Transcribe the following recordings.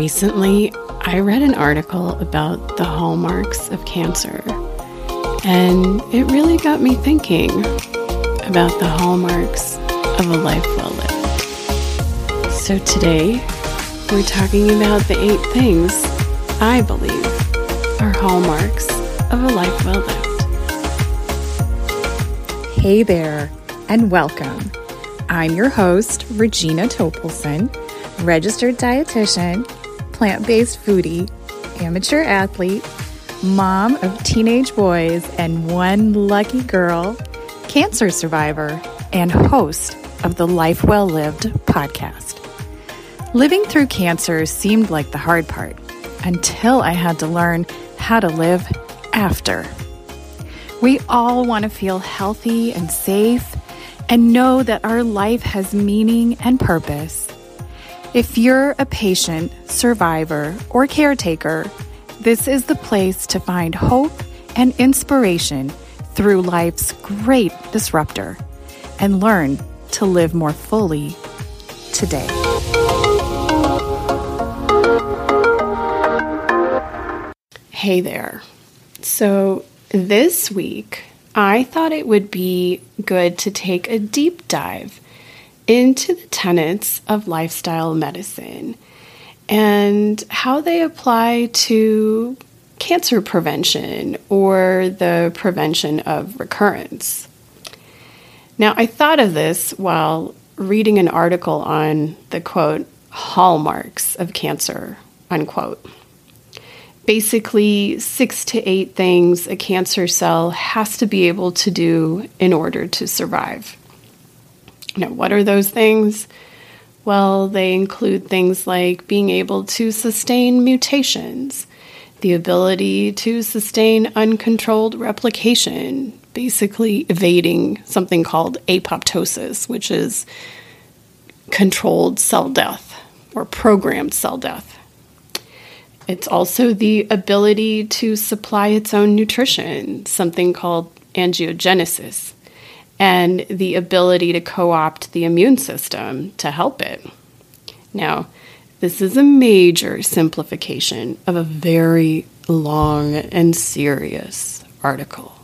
Recently, I read an article about the hallmarks of cancer, and it really got me thinking about the hallmarks of a life well lived. So today, we're talking about the eight things I believe are hallmarks of a life well lived. Hey there, and welcome. I'm your host, Regina Topolson, registered dietitian plant based foodie, amateur athlete, mom of teenage boys and one lucky girl, cancer survivor, and host of the Life Well Lived podcast. Living through cancer seemed like the hard part until I had to learn how to live after. We all want to feel healthy and safe and know that our life has meaning and purpose. If you're a patient, survivor, or caretaker, this is the place to find hope and inspiration through life's great disruptor and learn to live more fully today. Hey there. So, this week, I thought it would be good to take a deep dive into the tenets of lifestyle medicine and how they apply to cancer prevention or the prevention of recurrence. Now, I thought of this while reading an article on the quote, hallmarks of cancer, unquote. Basically, six to eight things a cancer cell has to be able to do in order to survive. Now, what are those things? Well, they include things like being able to sustain mutations, the ability to sustain uncontrolled replication, basically evading something called apoptosis, which is controlled cell death or programmed cell death. It's also the ability to supply its own nutrition, something called angiogenesis and the ability to co opt the immune system to help it. Now, this is a major simplification of a very long and serious article.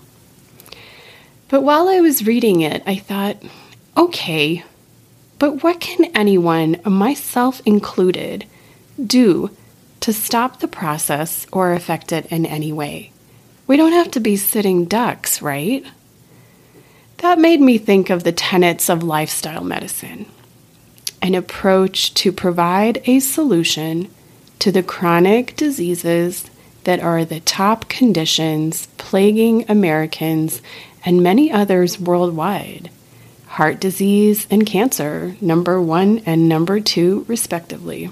But while I was reading it, I thought, okay, but what can anyone, myself included, do to stop the process or affect it in any way? We don't have to be sitting ducks, right? That made me think of the tenets of lifestyle medicine an approach to provide a solution to the chronic diseases that are the top conditions plaguing Americans and many others worldwide heart disease and cancer, number one and number two, respectively.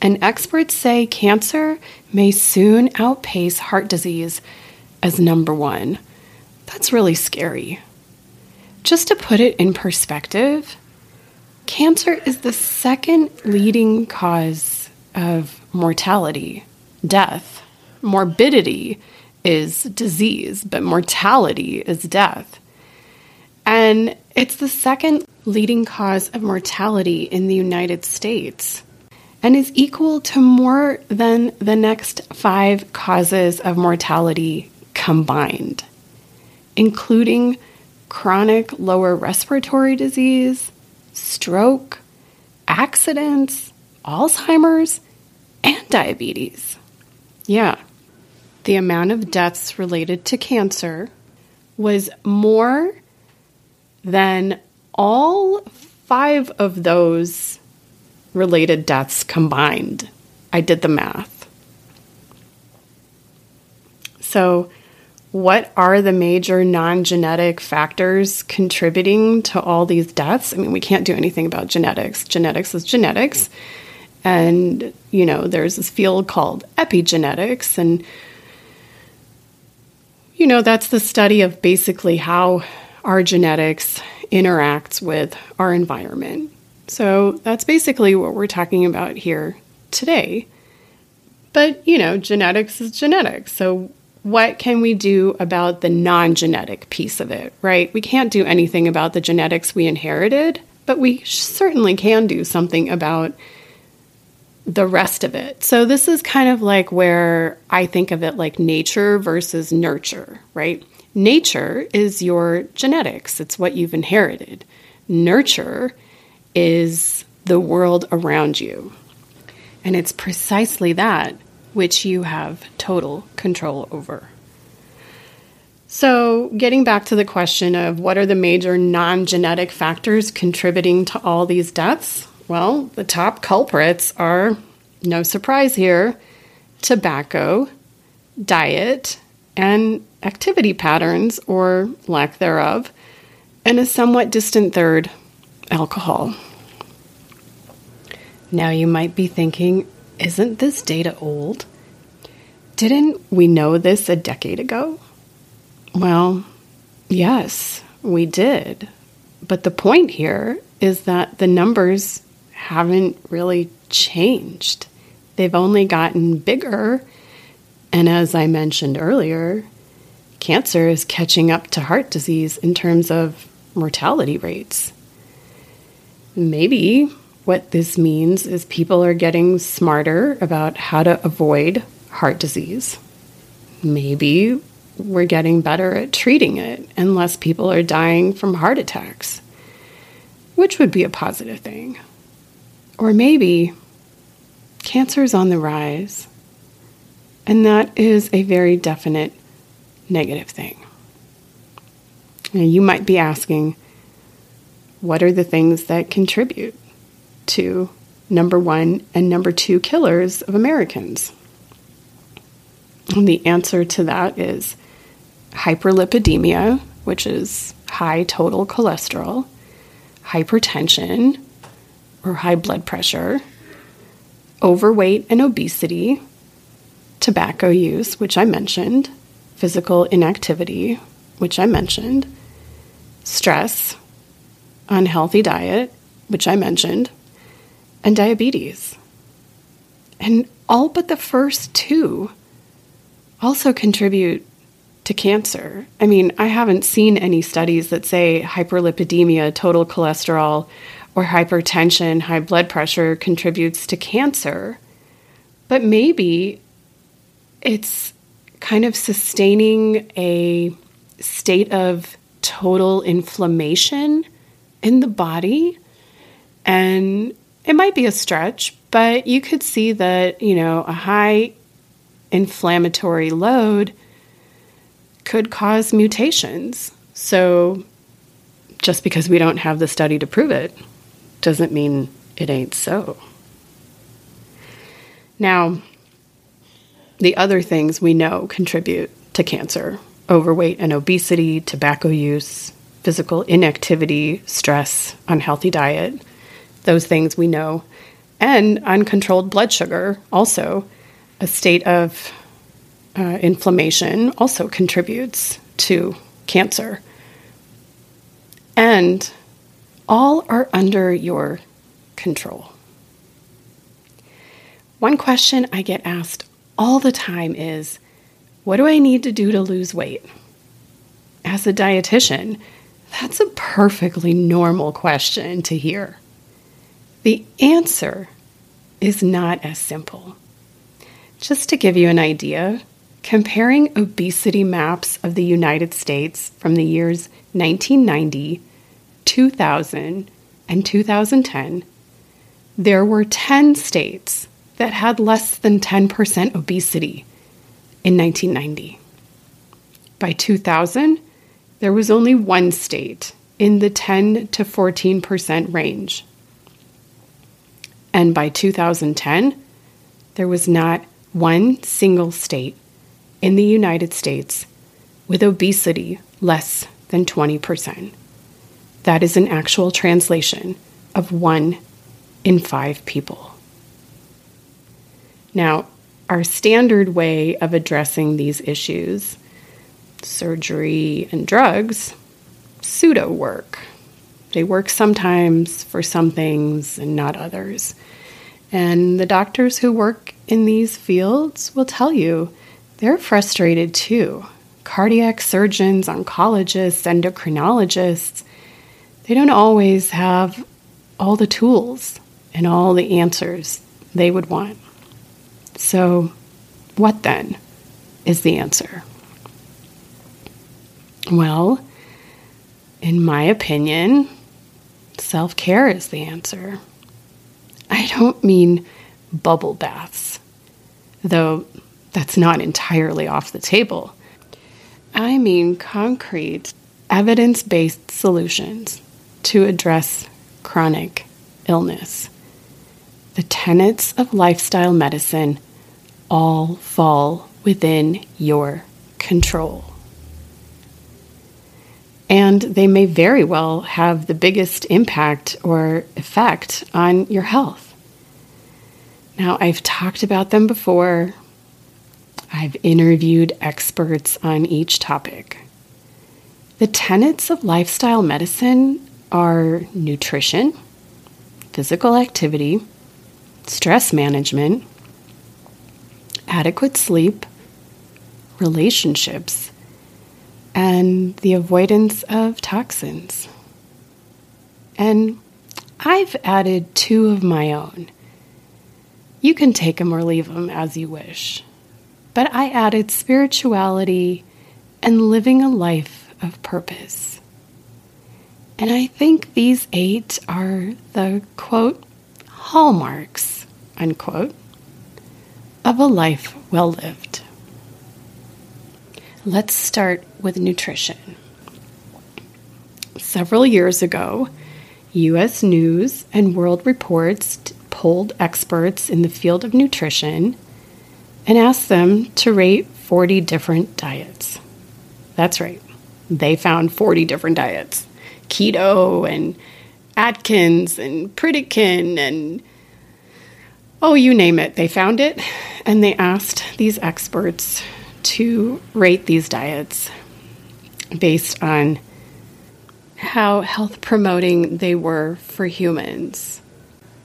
And experts say cancer may soon outpace heart disease as number one. That's really scary. Just to put it in perspective, cancer is the second leading cause of mortality, death. Morbidity is disease, but mortality is death. And it's the second leading cause of mortality in the United States and is equal to more than the next five causes of mortality combined including chronic lower respiratory disease, stroke, accidents, Alzheimer's, and diabetes. Yeah, the amount of deaths related to cancer was more than all five of those related deaths combined. I did the math. So, what are the major non genetic factors contributing to all these deaths? I mean, we can't do anything about genetics. Genetics is genetics. And, you know, there's this field called epigenetics. And, you know, that's the study of basically how our genetics interacts with our environment. So that's basically what we're talking about here today. But, you know, genetics is genetics. So what can we do about the non genetic piece of it, right? We can't do anything about the genetics we inherited, but we certainly can do something about the rest of it. So, this is kind of like where I think of it like nature versus nurture, right? Nature is your genetics, it's what you've inherited. Nurture is the world around you. And it's precisely that which you have total control over. So, getting back to the question of what are the major non genetic factors contributing to all these deaths? Well, the top culprits are, no surprise here, tobacco, diet, and activity patterns or lack thereof, and a somewhat distant third, alcohol. Now you might be thinking, isn't this data old? Didn't we know this a decade ago? Well, yes, we did. But the point here is that the numbers haven't really changed. They've only gotten bigger. And as I mentioned earlier, cancer is catching up to heart disease in terms of mortality rates. Maybe what this means is people are getting smarter about how to avoid heart disease. Maybe we're getting better at treating it and less people are dying from heart attacks, which would be a positive thing. Or maybe cancer is on the rise, and that is a very definite negative thing. Now, you might be asking, what are the things that contribute to number one and number two killers of Americans? And the answer to that is hyperlipidemia, which is high total cholesterol, hypertension, or high blood pressure, overweight and obesity, tobacco use, which I mentioned, physical inactivity, which I mentioned, stress, unhealthy diet, which I mentioned, and diabetes. And all but the first two also contribute to cancer. I mean, I haven't seen any studies that say hyperlipidemia, total cholesterol, or hypertension, high blood pressure contributes to cancer. But maybe it's kind of sustaining a state of total inflammation in the body. And it might be a stretch, but you could see that, you know, a high inflammatory load could cause mutations. So just because we don't have the study to prove it doesn't mean it ain't so. Now, the other things we know contribute to cancer overweight and obesity, tobacco use, physical inactivity, stress, unhealthy diet. Those things we know. And uncontrolled blood sugar, also a state of uh, inflammation also contributes to cancer. And all are under your control. One question I get asked all the time is What do I need to do to lose weight? As a dietitian, that's a perfectly normal question to hear. The answer is not as simple. Just to give you an idea, Comparing obesity maps of the United States from the years 1990, 2000, and 2010, there were 10 states that had less than 10% obesity in 1990. By 2000, there was only one state in the 10 to 14% range. And by 2010, there was not one single state in the United States with obesity less than 20%. That is an actual translation of one in five people. Now, our standard way of addressing these issues, surgery and drugs, pseudo work. They work sometimes for some things and not others. And the doctors who work in these fields will tell you they're frustrated too. Cardiac surgeons, oncologists, endocrinologists, they don't always have all the tools and all the answers they would want. So, what then is the answer? Well, in my opinion, self care is the answer. I don't mean bubble baths, though that's not entirely off the table. I mean concrete, evidence based solutions to address chronic illness. The tenets of lifestyle medicine all fall within your control. And they may very well have the biggest impact or effect on your health. Now, I've talked about them before. I've interviewed experts on each topic. The tenets of lifestyle medicine are nutrition, physical activity, stress management, adequate sleep, relationships, and the avoidance of toxins. And I've added two of my own. You can take them or leave them as you wish. But I added spirituality and living a life of purpose. And I think these eight are the quote, hallmarks, unquote, of a life well lived. Let's start with nutrition. Several years ago, U.S. News and World Reports polled experts in the field of nutrition and asked them to rate 40 different diets. That's right, they found 40 different diets keto and Atkins and Pritikin and oh, you name it. They found it and they asked these experts to rate these diets based on how health promoting they were for humans.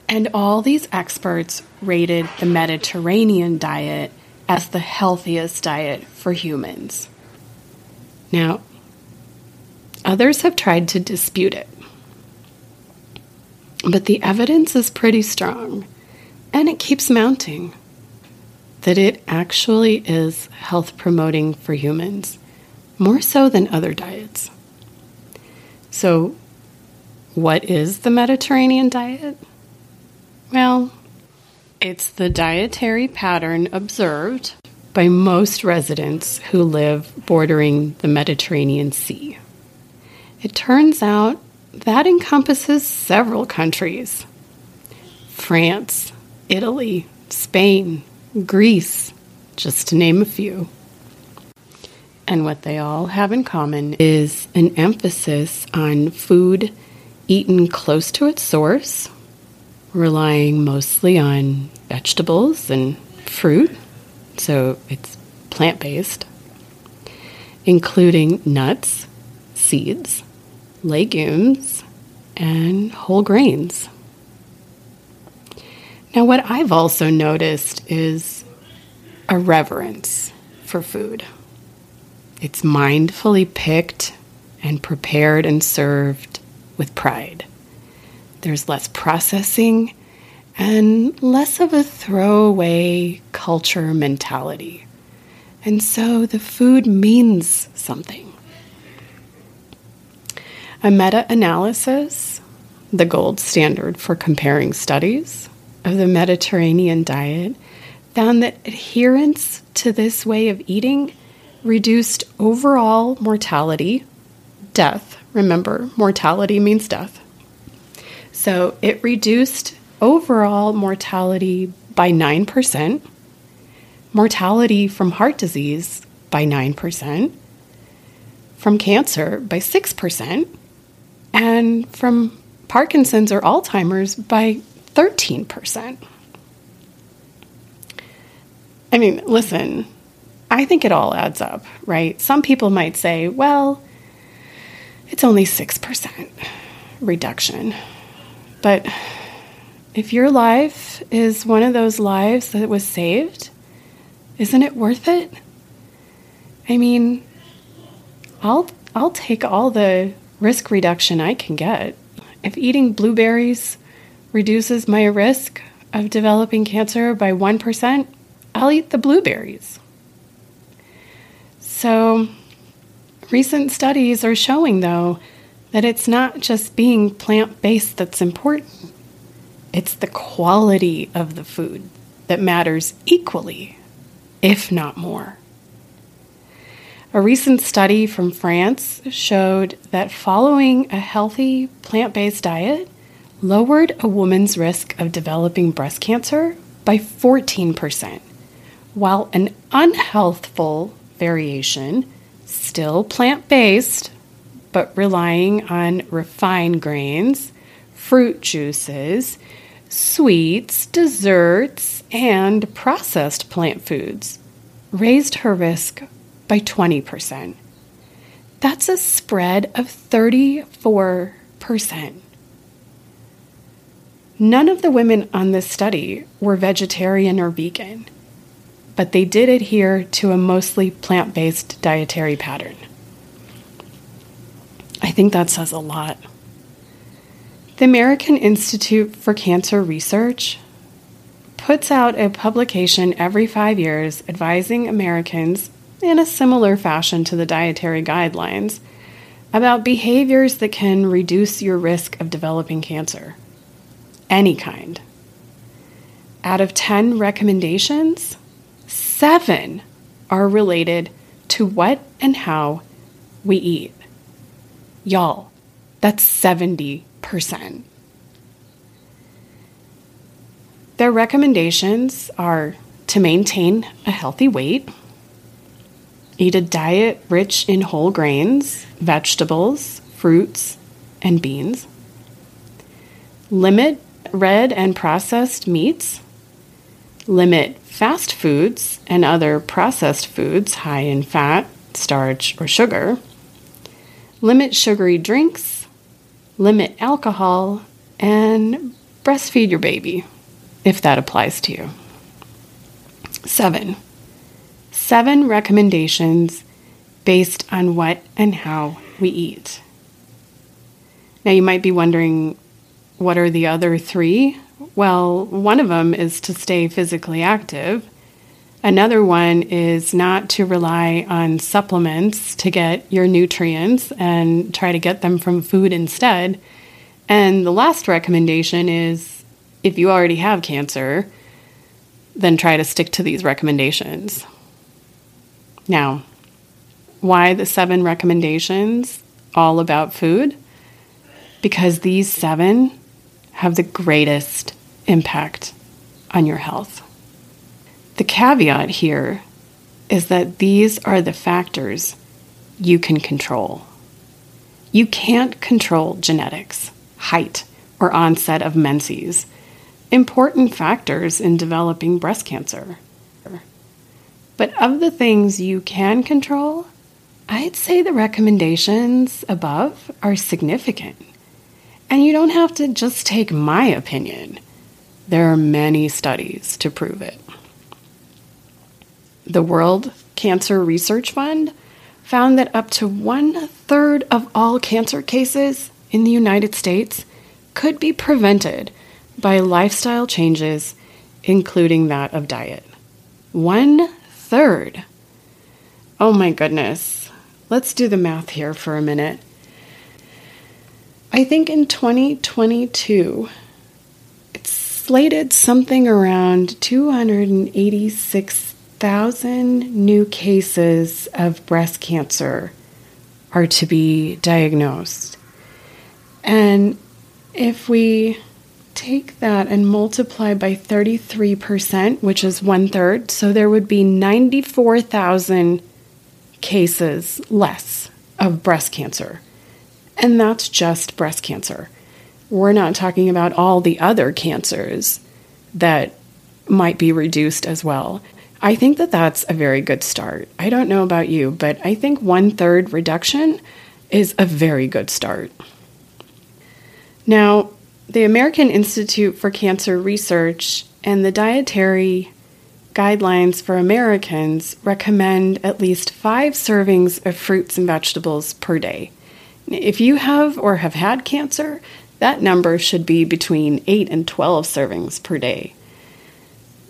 And all these experts rated the Mediterranean diet as the healthiest diet for humans. Now, others have tried to dispute it, but the evidence is pretty strong and it keeps mounting that it actually is health promoting for humans, more so than other diets. So, what is the Mediterranean diet? Well, it's the dietary pattern observed by most residents who live bordering the Mediterranean Sea. It turns out that encompasses several countries France, Italy, Spain, Greece, just to name a few. And what they all have in common is an emphasis on food eaten close to its source, relying mostly on vegetables and fruit, so it's plant based, including nuts, seeds, legumes, and whole grains. Now, what I've also noticed is a reverence for food. It's mindfully picked and prepared and served with pride. There's less processing and less of a throwaway culture mentality. And so the food means something. A meta analysis, the gold standard for comparing studies, of the Mediterranean diet found that adherence to this way of eating reduced overall mortality, death. Remember, mortality means death. So it reduced overall mortality by 9%, mortality from heart disease by 9%, from cancer by 6%, and from Parkinson's or Alzheimer's by 13%. I mean, listen, I think it all adds up, right? Some people might say, well, it's only 6% reduction. But if your life is one of those lives that was saved, isn't it worth it? I mean, I'll I'll take all the risk reduction I can get. If eating blueberries reduces my risk of developing cancer by 1%, I'll eat the blueberries. So, recent studies are showing, though, that it's not just being plant based that's important, it's the quality of the food that matters equally, if not more. A recent study from France showed that following a healthy plant based diet lowered a woman's risk of developing breast cancer by 14%, while an unhealthful variation, still plant based, but relying on refined grains, fruit juices, sweets, desserts, and processed plant foods, raised her risk by 20%. That's a spread of 34%. None of the women on this study were vegetarian or vegan, but they did adhere to a mostly plant based dietary pattern. I think that says a lot. The American Institute for Cancer Research puts out a publication every five years advising Americans in a similar fashion to the dietary guidelines, about behaviors that can reduce your risk of developing cancer. Any kind. Out of 10 recommendations, seven are related to what and how we eat. Y'all, that's 70%. Their recommendations are to maintain a healthy weight Eat a diet rich in whole grains, vegetables, fruits, and beans. Limit red and processed meats. Limit fast foods and other processed foods high in fat, starch, or sugar. Limit sugary drinks. Limit alcohol. And breastfeed your baby if that applies to you. Seven, seven recommendations based on what and how we eat. Now, you might be wondering, what are the other three? Well, one of them is to stay physically active. Another one is not to rely on supplements to get your nutrients and try to get them from food instead. And the last recommendation is if you already have cancer, then try to stick to these recommendations. Now, why the seven recommendations all about food? Because these seven have the greatest impact on your health. The caveat here is that these are the factors you can control. You can't control genetics, height, or onset of menses, important factors in developing breast cancer. But of the things you can control, I'd say the recommendations above are significant. And you don't have to just take my opinion, there are many studies to prove it. The World Cancer Research Fund found that up to one third of all cancer cases in the United States could be prevented by lifestyle changes, including that of diet. One third. Oh my goodness. Let's do the math here for a minute. I think in 2022, it's slated something around 286,000 new cases of breast cancer are to be diagnosed. And if we take that and multiply by 33%, which is one third, so there would be 94,000 cases less of breast cancer. And that's just breast cancer. We're not talking about all the other cancers that might be reduced as well. I think that that's a very good start. I don't know about you, but I think one third reduction is a very good start. Now, the American Institute for Cancer Research and the Dietary Guidelines for Americans recommend at least five servings of fruits and vegetables per day. If you have or have had cancer, that number should be between 8 and 12 servings per day.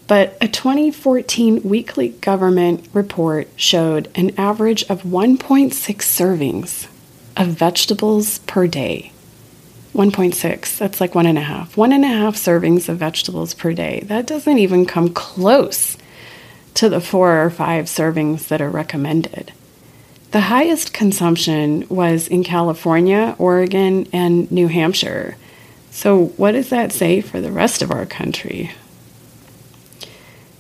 But a 2014 weekly government report showed an average of 1.6 servings of vegetables per day. 1.6, that's like one and a half. One and a half servings of vegetables per day. That doesn't even come close to the four or five servings that are recommended. The highest consumption was in California, Oregon, and New Hampshire. So, what does that say for the rest of our country?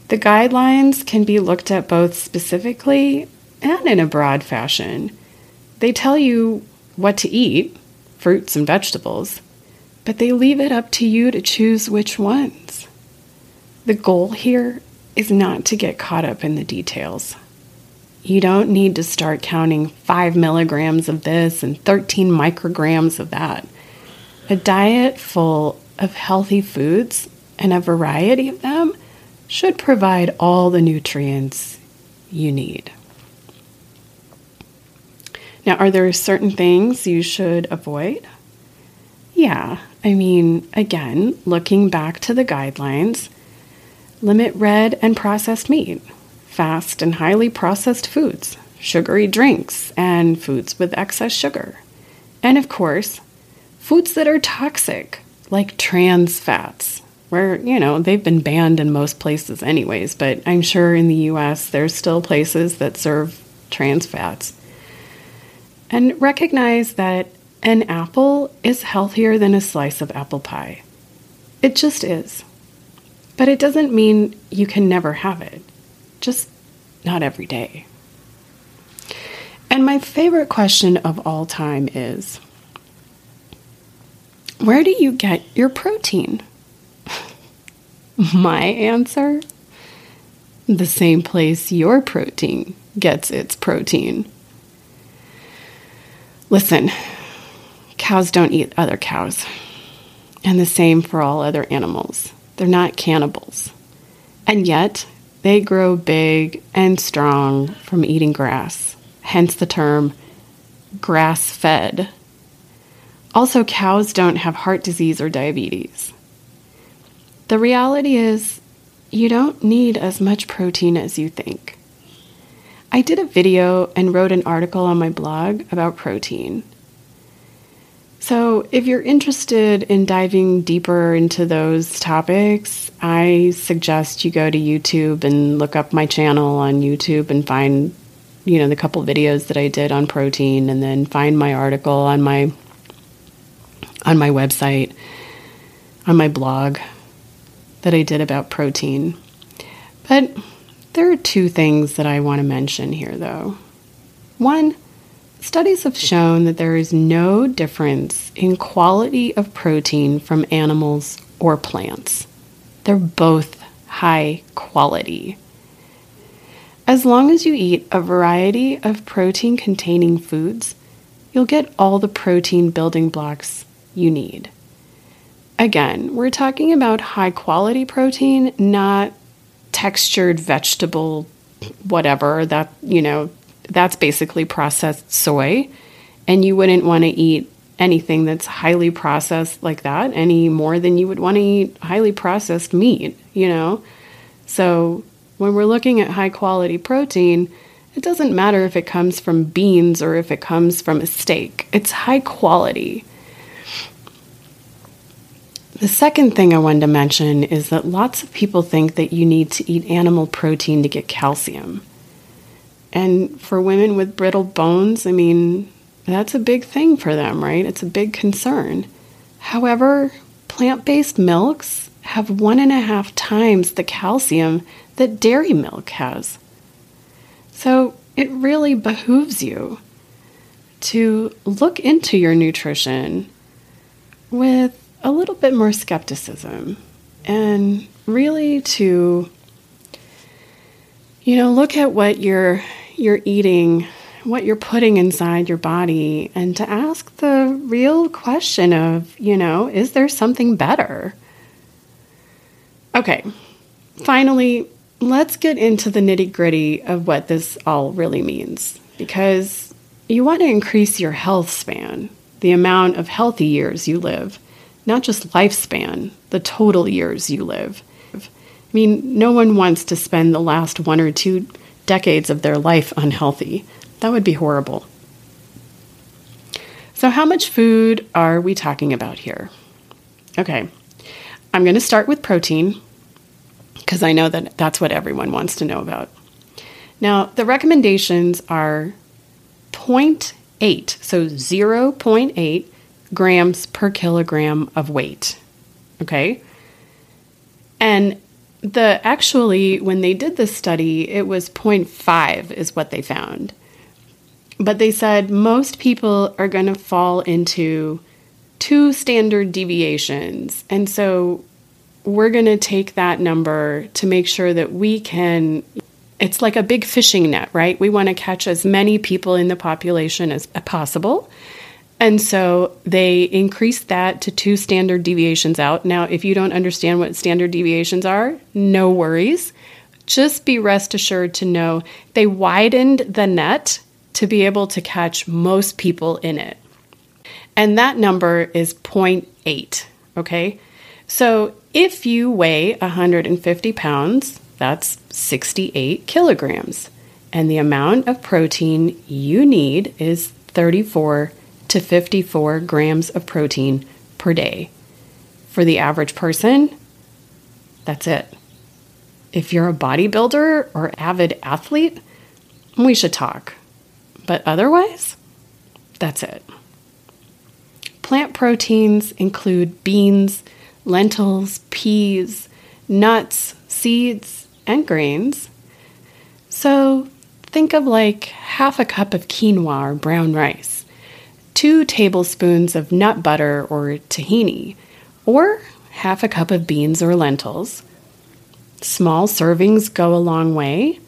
The guidelines can be looked at both specifically and in a broad fashion. They tell you what to eat, fruits and vegetables, but they leave it up to you to choose which ones. The goal here is not to get caught up in the details. You don't need to start counting 5 milligrams of this and 13 micrograms of that. A diet full of healthy foods and a variety of them should provide all the nutrients you need. Now, are there certain things you should avoid? Yeah, I mean, again, looking back to the guidelines, limit red and processed meat, fast and highly processed foods, sugary drinks, and foods with excess sugar. And of course, foods that are toxic, like trans fats, where, you know, they've been banned in most places anyways, but I'm sure in the US there's still places that serve trans fats. And recognize that an apple is healthier than a slice of apple pie. It just is. But it doesn't mean you can never have it, just not every day. And my favorite question of all time is where do you get your protein? My answer? The same place your protein gets its protein. Listen, cows don't eat other cows, and the same for all other animals. They're not cannibals. And yet, they grow big and strong from eating grass, hence the term grass fed. Also, cows don't have heart disease or diabetes. The reality is, you don't need as much protein as you think. I did a video and wrote an article on my blog about protein. So, if you're interested in diving deeper into those topics, I suggest you go to YouTube and look up my channel on YouTube and find, you know, the couple videos that I did on protein and then find my article on my on my website, on my blog that I did about protein. But there are two things that I want to mention here, though. One, studies have shown that there is no difference in quality of protein from animals or plants. They're both high quality. As long as you eat a variety of protein containing foods, you'll get all the protein building blocks you need. Again, we're talking about high quality protein, not textured vegetable whatever that, you know, that's basically processed soy and you wouldn't want to eat anything that's highly processed like that any more than you would want to eat highly processed meat, you know? So, when we're looking at high quality protein, it doesn't matter if it comes from beans or if it comes from a steak. It's high quality. The second thing I wanted to mention is that lots of people think that you need to eat animal protein to get calcium. And for women with brittle bones, I mean, that's a big thing for them, right? It's a big concern. However, plant based milks have one and a half times the calcium that dairy milk has. So it really behooves you to look into your nutrition with a little bit more skepticism and really to you know look at what you're you're eating what you're putting inside your body and to ask the real question of you know is there something better okay finally let's get into the nitty gritty of what this all really means because you want to increase your health span the amount of healthy years you live not just lifespan, the total years you live. I mean, no one wants to spend the last one or two decades of their life unhealthy. That would be horrible. So, how much food are we talking about here? Okay, I'm going to start with protein because I know that that's what everyone wants to know about. Now, the recommendations are 0.8, so 0.8 grams per kilogram of weight. Okay? And the actually when they did this study, it was 0.5 is what they found. But they said most people are going to fall into two standard deviations. And so we're going to take that number to make sure that we can it's like a big fishing net, right? We want to catch as many people in the population as possible. And so they increased that to two standard deviations out. Now, if you don't understand what standard deviations are, no worries. Just be rest assured to know they widened the net to be able to catch most people in it. And that number is 0.8. Okay. So if you weigh 150 pounds, that's 68 kilograms. And the amount of protein you need is 34 to 54 grams of protein per day. For the average person, that's it. If you're a bodybuilder or avid athlete, we should talk. But otherwise, that's it. Plant proteins include beans, lentils, peas, nuts, seeds, and grains. So think of like half a cup of quinoa or brown rice two tablespoons of nut butter or tahini, or half a cup of beans or lentils. Small servings go a long way,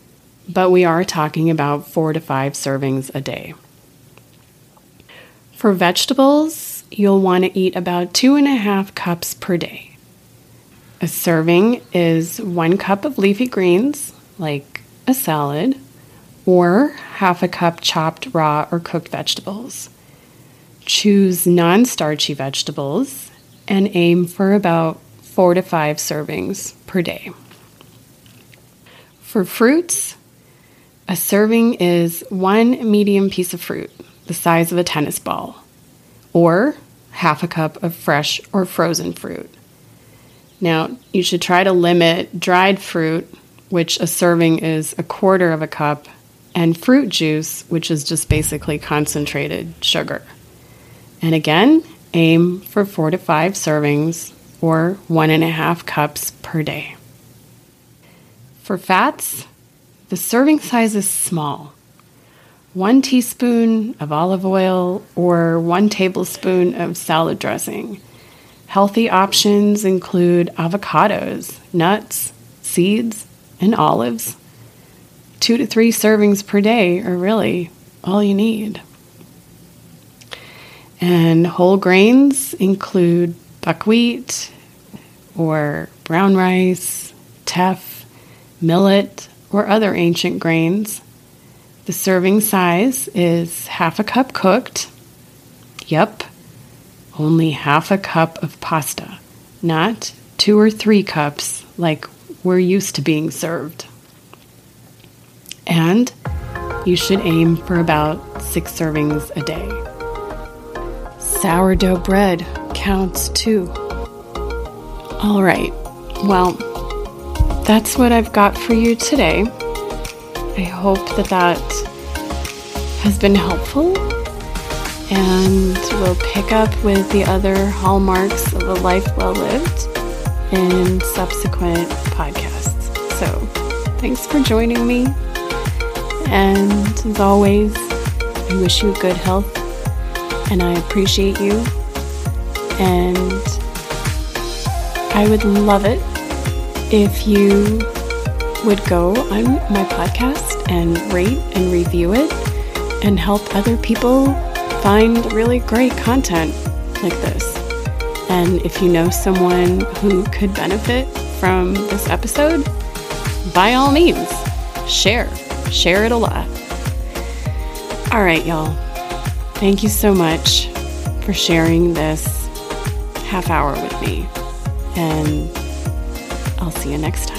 but we are talking about four to five servings a day. For vegetables, you'll want to eat about two and a half cups per day. A serving is one cup of leafy greens, like a salad, or half a cup chopped raw or cooked vegetables. Choose non starchy vegetables and aim for about four to five servings per day. For fruits, a serving is one medium piece of fruit, the size of a tennis ball, or half a cup of fresh or frozen fruit. Now, you should try to limit dried fruit, which a serving is a quarter of a cup, and fruit juice, which is just basically concentrated sugar. And again, aim for four to five servings or one and a half cups per day. For fats, the serving size is small. One teaspoon of olive oil or one tablespoon of salad dressing. Healthy options include avocados, nuts, seeds, and olives. Two to three servings per day are really all you need. And whole grains include buckwheat or brown rice, teff, millet, or other ancient grains. The serving size is half a cup cooked. Yep, only half a cup of pasta, not two or three cups like we're used to being served. And you should aim for about six servings a day. Sourdough bread counts too. All right, well, that's what I've got for you today. I hope that that has been helpful and we'll pick up with the other hallmarks of a life well lived in subsequent podcasts. So, thanks for joining me. And as always, I wish you good health and I appreciate you. And I would love it if you would go on my podcast and rate and review it and help other people find really great content like this. And if you know someone who could benefit from this episode, by all means, share. Share it a lot. All right, y'all. Thank you so much for sharing this half hour with me. And I'll see you next time.